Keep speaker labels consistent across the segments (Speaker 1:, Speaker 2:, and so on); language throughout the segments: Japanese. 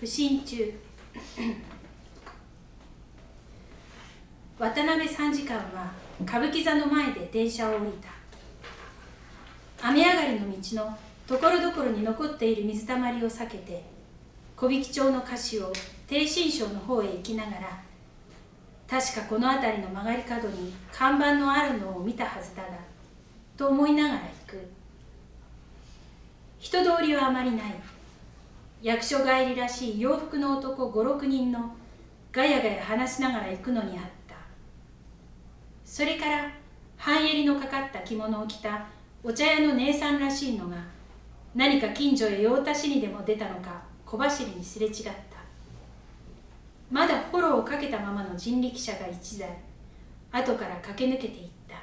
Speaker 1: 不審中。渡辺参事官は歌舞伎座の前で電車を降りた。雨上がりの道のところどころに残っている水たまりを避けて小引町の歌詞を低心省の方へ行きながら確かこの辺りの曲がり角に看板のあるのを見たはずだがと思いながら行く。人通りはあまりない。役所帰りらしい洋服の男56人のガヤガヤ話しながら行くのにあった。それから半襟のかかった着物を着たお茶屋の姉さんらしいのが何か近所へ用足しにでも出たのか小走りにすれ違った。まだフォローをかけたままの人力車が1台後から駆け抜けていった。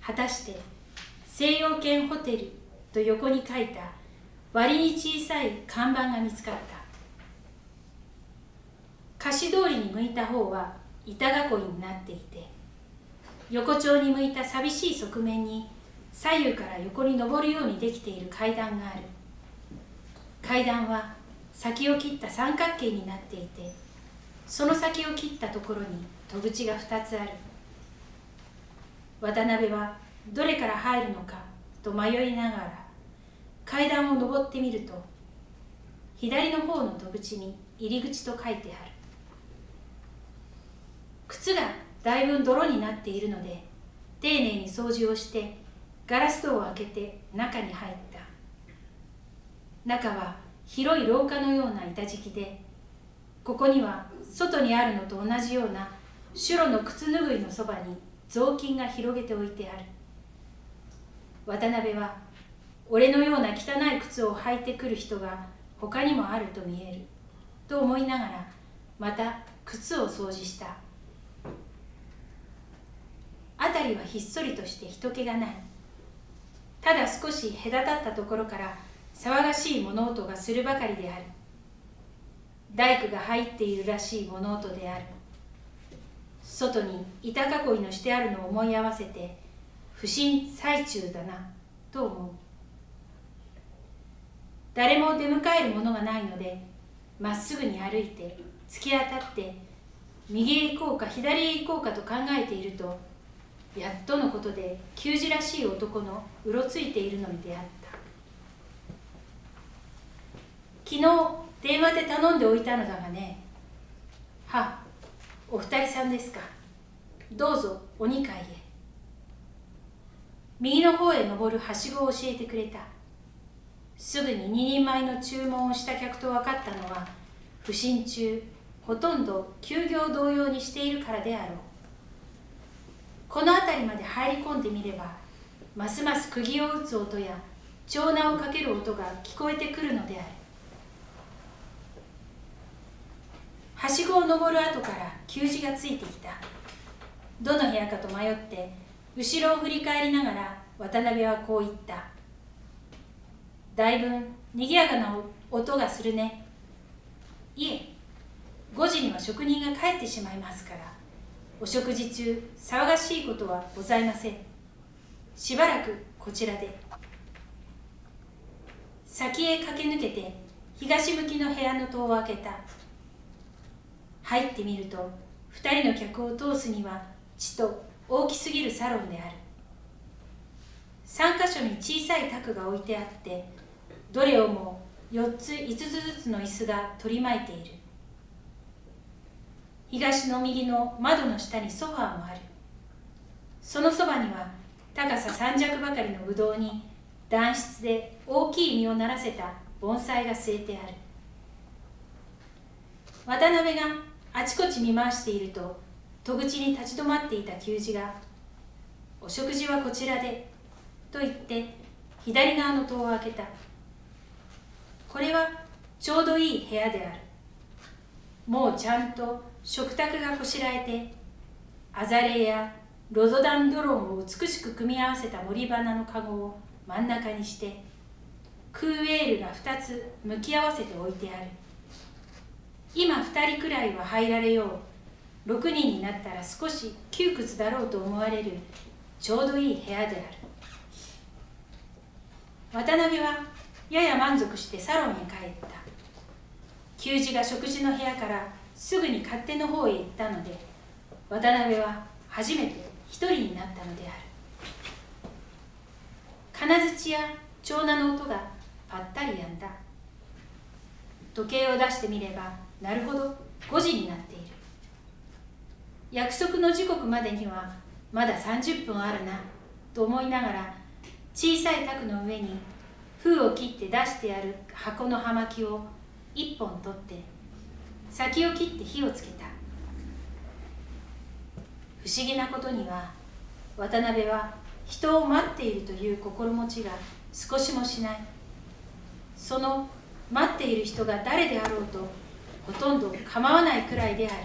Speaker 1: 果たして西洋圏ホテルと横に書いた割に小さい看板が見つかった。貸し通りに向いた方は板囲いになっていて横丁に向いた寂しい側面に左右から横に登るようにできている階段がある。階段は先を切った三角形になっていてその先を切ったところに戸口が2つある。渡辺はどれから入るのかと迷いながら階段を上ってみると左の方の戸口に入り口と書いてある。靴がだいぶ泥になっているので丁寧に掃除をしてガラス戸を開けて中に入った。中は広い廊下のような板敷きでここには外にあるのと同じような白の靴拭いのそばに雑巾が広げておいてある。渡辺は俺のような汚い靴を履いてくる人が他にもあると見える。と思いながらまた靴を掃除した。辺りはひっそりとして人気がない。ただ少し隔たったところから騒がしい物音がするばかりである。大工が入っているらしい物音である。外に板囲いのしてあるのを思い合わせて不審最中だなと思う。誰も出迎えるものがないのでまっすぐに歩いて突き当たって右へ行こうか左へ行こうかと考えているとやっとのことで給仕らしい男のうろついているのに出会った。昨日電話で頼んでおいたのだがねはお二人さんですか。どうぞお二階へ。右の方へ登るはしごを教えてくれた。すぐに2人前の注文をした客と分かったのは不審中ほとんど休業同様にしているからであろう。この辺りまで入り込んでみればますます釘を打つ音や長男をかける音が聞こえてくるのである。はしごを登る後から給仕がついてきた。どの部屋かと迷って後ろを振り返りながら渡辺はこう言った。だいぶ賑やかな音がするね。いえ5時には職人が帰ってしまいますからお食事中騒がしいことはございません。しばらくこちらで。先へ駆け抜けて東向きの部屋の戸を開けた。入ってみると2人の客を通すにはちと大きすぎるサロンである。3箇所に小さい卓が置いてあってどれをも4つ5つずつの椅子が取り巻いている。東の右の窓の下にソファーもある。そのそばには高さ三尺ばかりのぶどうに暖室で大きい実をならせた盆栽が据えてある。渡辺があちこち見回していると戸口に立ち止まっていた給仕が「お食事はこちらで」と言って左側の戸を開けた。これはちょうどいい部屋である。もうちゃんと食卓がこしらえてアザレやロドダンドロンを美しく組み合わせた森花の籠を真ん中にしてクーウェールが2つ向き合わせて置いてある。今2人くらいは入られよう。6人になったら少し窮屈だろうと思われる。ちょうどいい部屋である。渡辺はやや満足してサロンへ帰った。給仕が食事の部屋からすぐに勝手の方へ行ったので渡辺は初めて一人になったのである。金槌や長男の音がぱったりやんだ。時計を出してみればなるほど5時になっている。約束の時刻までにはまだ30分あるなと思いながら小さい卓の上に封を切って出してある箱の葉巻を一本取って先を切って火をつけた。不思議なことには渡辺は人を待っているという心持ちが少しもしない。その待っている人が誰であろうとほとんど構わないくらいである。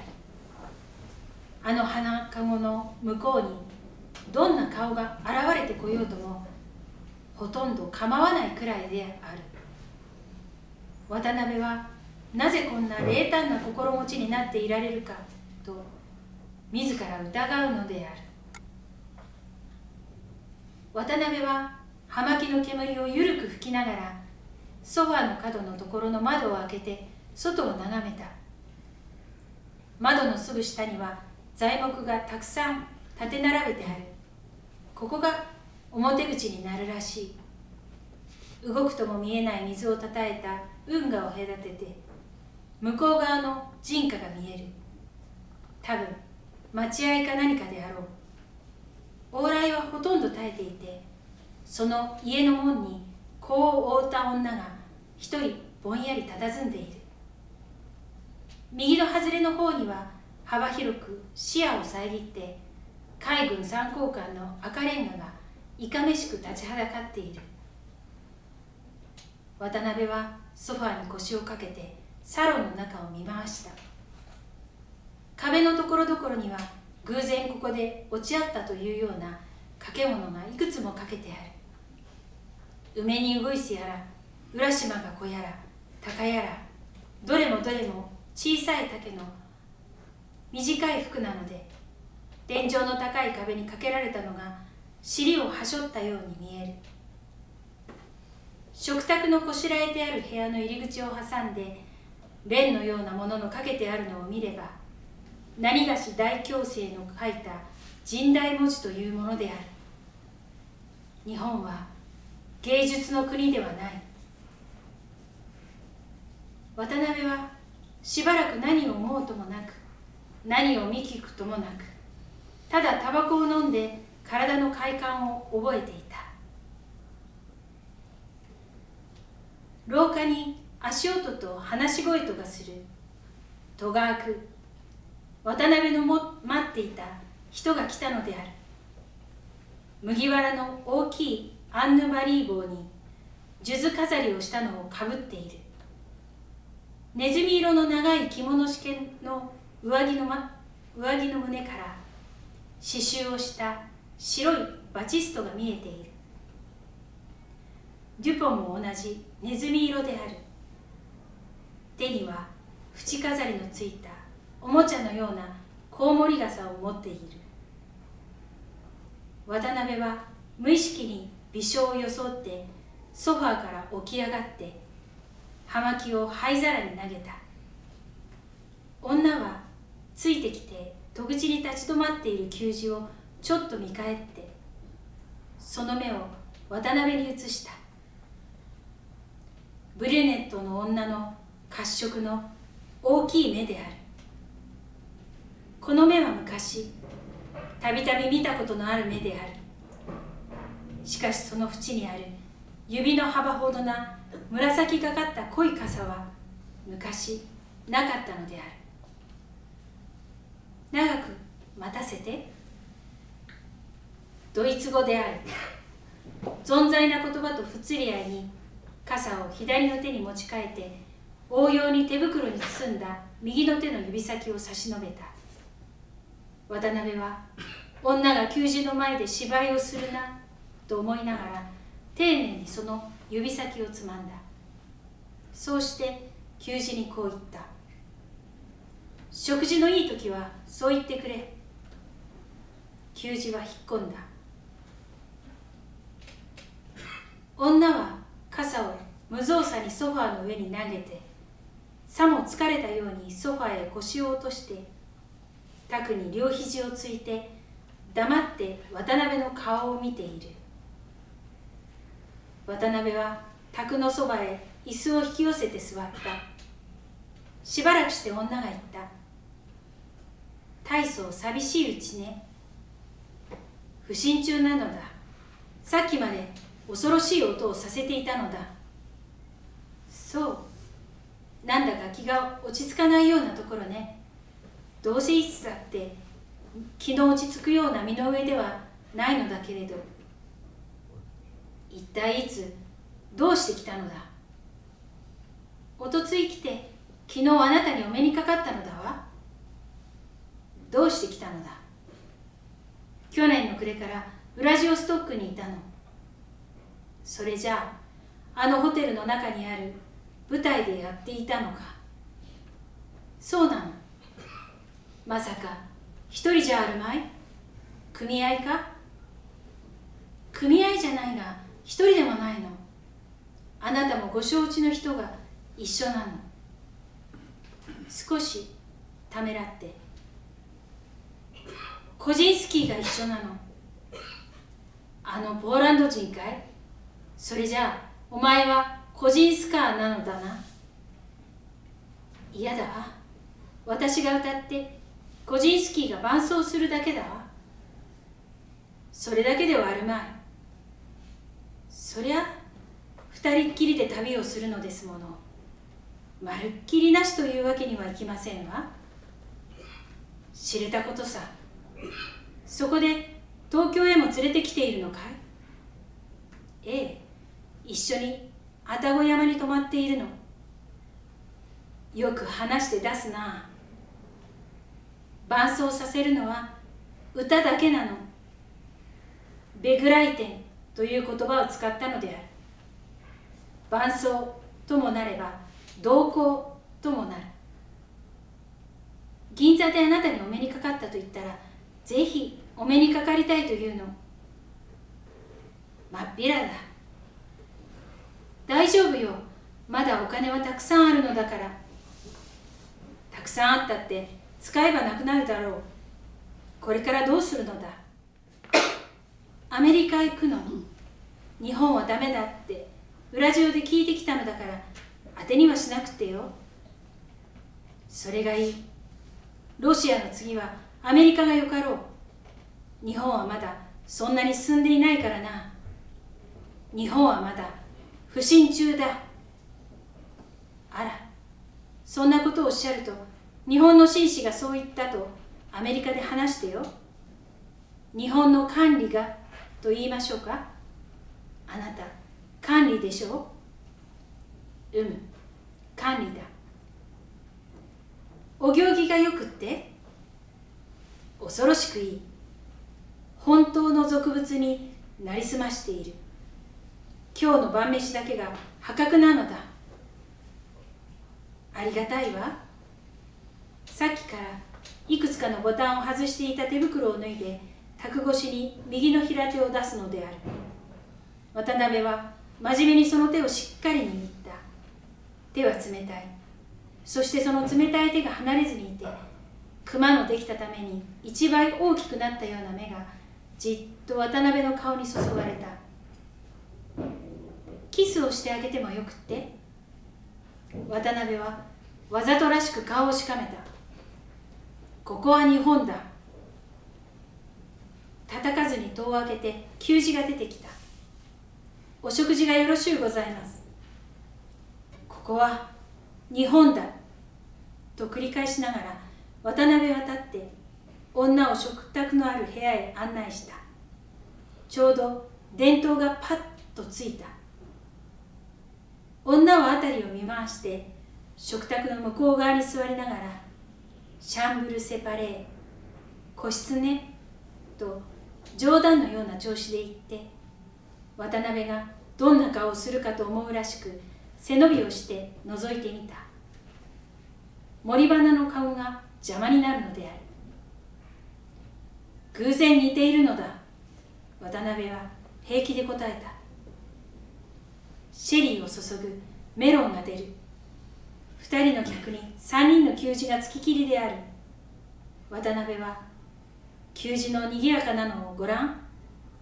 Speaker 1: あの花籠の向こうにどんな顔が現れてこようともほとんど構わないくらいである。渡辺はなぜこんな冷淡な心持ちになっていられるかと自ら疑うのである。渡辺は葉巻の煙をゆるく吹きながらソファーの角のところの窓を開けて外を眺めた。窓のすぐ下には材木がたくさん立て並べてある。ここが表口になるらしい。動くとも見えない水をたたえた運河を隔てて向こう側の人家が見える。多分待合か何かであろう。往来はほとんど絶えていてその家の門に子を覆った女が一人ぼんやり佇んでいる。右の外れの方には幅広く視野を遮って海軍参考官の赤レンガがいかめしく立ちはだかっている。渡辺はソファーに腰をかけてサロンの中を見回した。壁のところどころには偶然ここで落ち合ったというような掛け物がいくつもかけてある。梅にウグイスやら浦島が子やら鷹やらどれもどれも小さい竹の短い服なので天井の高い壁にかけられたのが尻をはしょったように見える。食卓のこしらえてある部屋の入り口を挟んで弁のようなもののかけてあるのを見れば何がし大強制の書いた神代文字というものである。日本は芸術の国ではない。渡辺はしばらく何を思うともなく何を見聞くともなくただタバコを飲んで体の快感を覚えていた。廊下に足音と話し声とがする。戸が開く渡辺のも待っていた人が来たのである。麦わらの大きいアンヌマリー帽に数珠飾りをしたのをかぶっている。ネズミ色の長い着物試験の上着の,、ま、上着の胸から刺繍をした白いバチストが見えている。デュポンも同じネズミ色である。手には縁飾りのついたおもちゃのようなコウモリ傘を持っている。渡辺は無意識に微笑を装ってソファーから起き上がって葉巻を灰皿に投げた。女はついてきて戸口に立ち止まっている給仕をちょっと見返ってその目を渡辺に移した。ブリュネットの女の褐色の大きい目である。この目は昔たびたび見たことのある目である。しかしその縁にある指の幅ほどな紫がかった濃い傘は昔なかったのである。長く待たせて。ドイツ語である。存在な言葉と不釣り合いに傘を左の手に持ち替えて応用に手袋に包んだ右の手の指先を差し伸べた。渡辺は女が給仕の前で芝居をするなと思いながら丁寧にその指先をつまんだ。そうして給仕にこう言った。食事のいい時はそう言ってくれ。給仕は引っ込んだ。女は傘を無造作にソファーの上に投げてさも疲れたようにソファーへ腰を落として卓に両肘をついて黙って渡辺の顔を見ている。渡辺は卓のそばへ椅子を引き寄せて座った。しばらくして女が言った。大層寂しいうちね。不審中なのだ。さっきまで恐ろしい音をさせていたのだ。そう。なんだか気が落ち着かないようなところね。どうせいつだって気の落ち着くような身の上ではないのだけれど。一体いつどうして来たのだ。おとつい来て昨日あなたにお目にかかったのだわ。どうして来たのだ。去年の暮れからウラジオストックにいたの。それじゃああのホテルの中にある舞台でやっていたのか。そうなの。まさか一人じゃあるまい？組合か？組合じゃないが一人でもないの。あなたもご承知の人が一緒なの。少しためらって。コジンスキーが一緒なの。あのポーランド人かい？それじゃあお前はコジンスカーなのだな。嫌だわ。私が歌ってコジンスキーが伴奏するだけだわ。それだけではあるまい。そりゃ二人っきりで旅をするのですもの。まるっきりなしというわけにはいきませんわ。知れたことさ。そこで東京へも連れてきているのかい？ええ。一緒に愛宕山に泊まっているの。よく話して出すな。伴奏させるのは歌だけなの。ベグライテンという言葉を使ったのである。伴奏ともなれば同行ともなる。銀座であなたにお目にかかったと言ったらぜひお目にかかりたいというの。まっぴらだ。大丈夫よ。まだお金はたくさんあるのだから。たくさんあったって使えばなくなるだろう。これからどうするのだ。アメリカ行くの。日本はダメだって。ウラジオで聞いてきたのだから当てにはしなくてよ。それがいい。ロシアの次はアメリカがよかろう。日本はまだそんなに進んでいないからな。日本はまだ不信中だ。あらそんなことをおっしゃると日本の紳士がそう言ったとアメリカで話してよ。日本の管理がと言いましょうか。あなた管理でしょ？うむ管理だ。お行儀がよくって恐ろしくいい。本当の俗物になりすましている。今日の晩飯だけが破格なのだ。ありがたいわ。さっきからいくつかのボタンを外していた手袋を脱いで卓越しに右の平手を出すのである。渡辺は真面目にその手をしっかり握った。手は冷たい。そしてその冷たい手が離れずにいて熊のできたために一倍大きくなったような目がじっと渡辺の顔に注がれた。キスをしてあげてもよくって。渡辺はわざとらしく顔をしかめた。ここは日本だ。叩かずに戸を開けて給仕が出てきた。お食事がよろしゅうございます。ここは日本だ。と繰り返しながら渡辺は立って女を食卓のある部屋へ案内した。ちょうど電灯がパッとついた。女は辺りを見回して食卓の向こう側に座りながらシャンブル・セパレー個室ねと冗談のような調子で言って渡辺がどんな顔をするかと思うらしく背伸びをして覗いてみた。森花の顔が邪魔になるのである。偶然似ているのだ渡辺は平気で答えた。シェリーを注ぐメロンが出る。二人の客に三人の給仕がつききりである。渡辺は給仕のにぎやかなのをごらん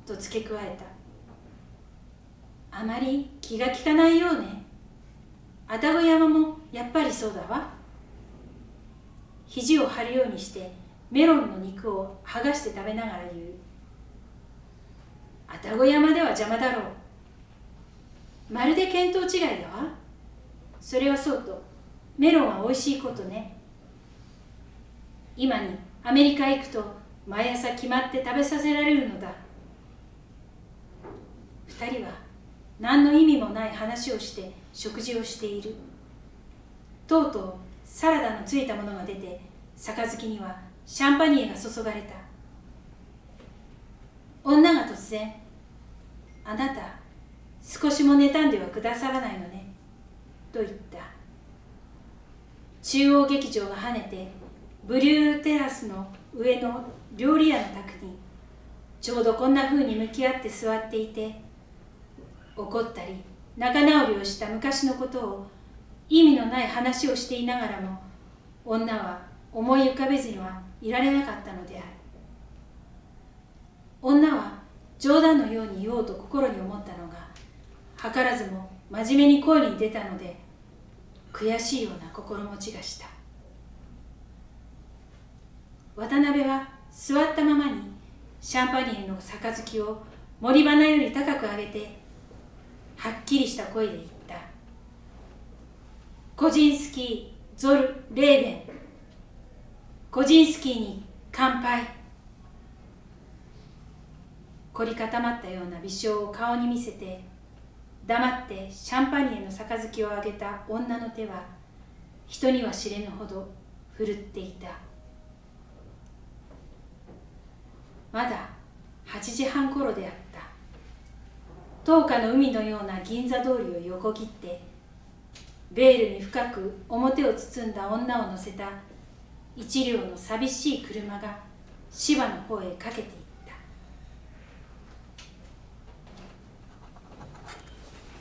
Speaker 1: と付け加えた。あまり気が利かないようね。愛宕山もやっぱりそうだわ。肘を張るようにしてメロンの肉を剥がして食べながら言う。愛宕山では邪魔だろう。まるで見当違いだわ。それはそうとメロンはおいしいことね。今にアメリカへ行くと毎朝決まって食べさせられるのだ。二人は何の意味もない話をして食事をしている。とうとうサラダのついたものが出て杯にはシャンパニエが注がれた。女が突然「あなた少しも妬んではくださらないのね」と言った。中央劇場が跳ねてブリューテラスの上の料理屋の宅にちょうどこんな風に向き合って座っていて怒ったり仲直りをした昔のことを意味のない話をしていながらも女は思い浮かべずにはいられなかったのである。女は冗談のように言おうと心に思ったの。図らずも真面目に声に出たので悔しいような心持ちがした。渡辺は座ったままにシャンパニエの杯を森花より高く上げてはっきりした声で言った。コジンスキーゾル・レーベン。コジンスキーに乾杯。凝り固まったような微笑を顔に見せて黙ってシャンパニエの杯をあげた女の手は人には知れぬほど振るっていた。まだ8時半頃であった。10日の海のような銀座通りを横切ってベールに深く表を包んだ女を乗せた一両の寂しい車が芝の方へかけていた。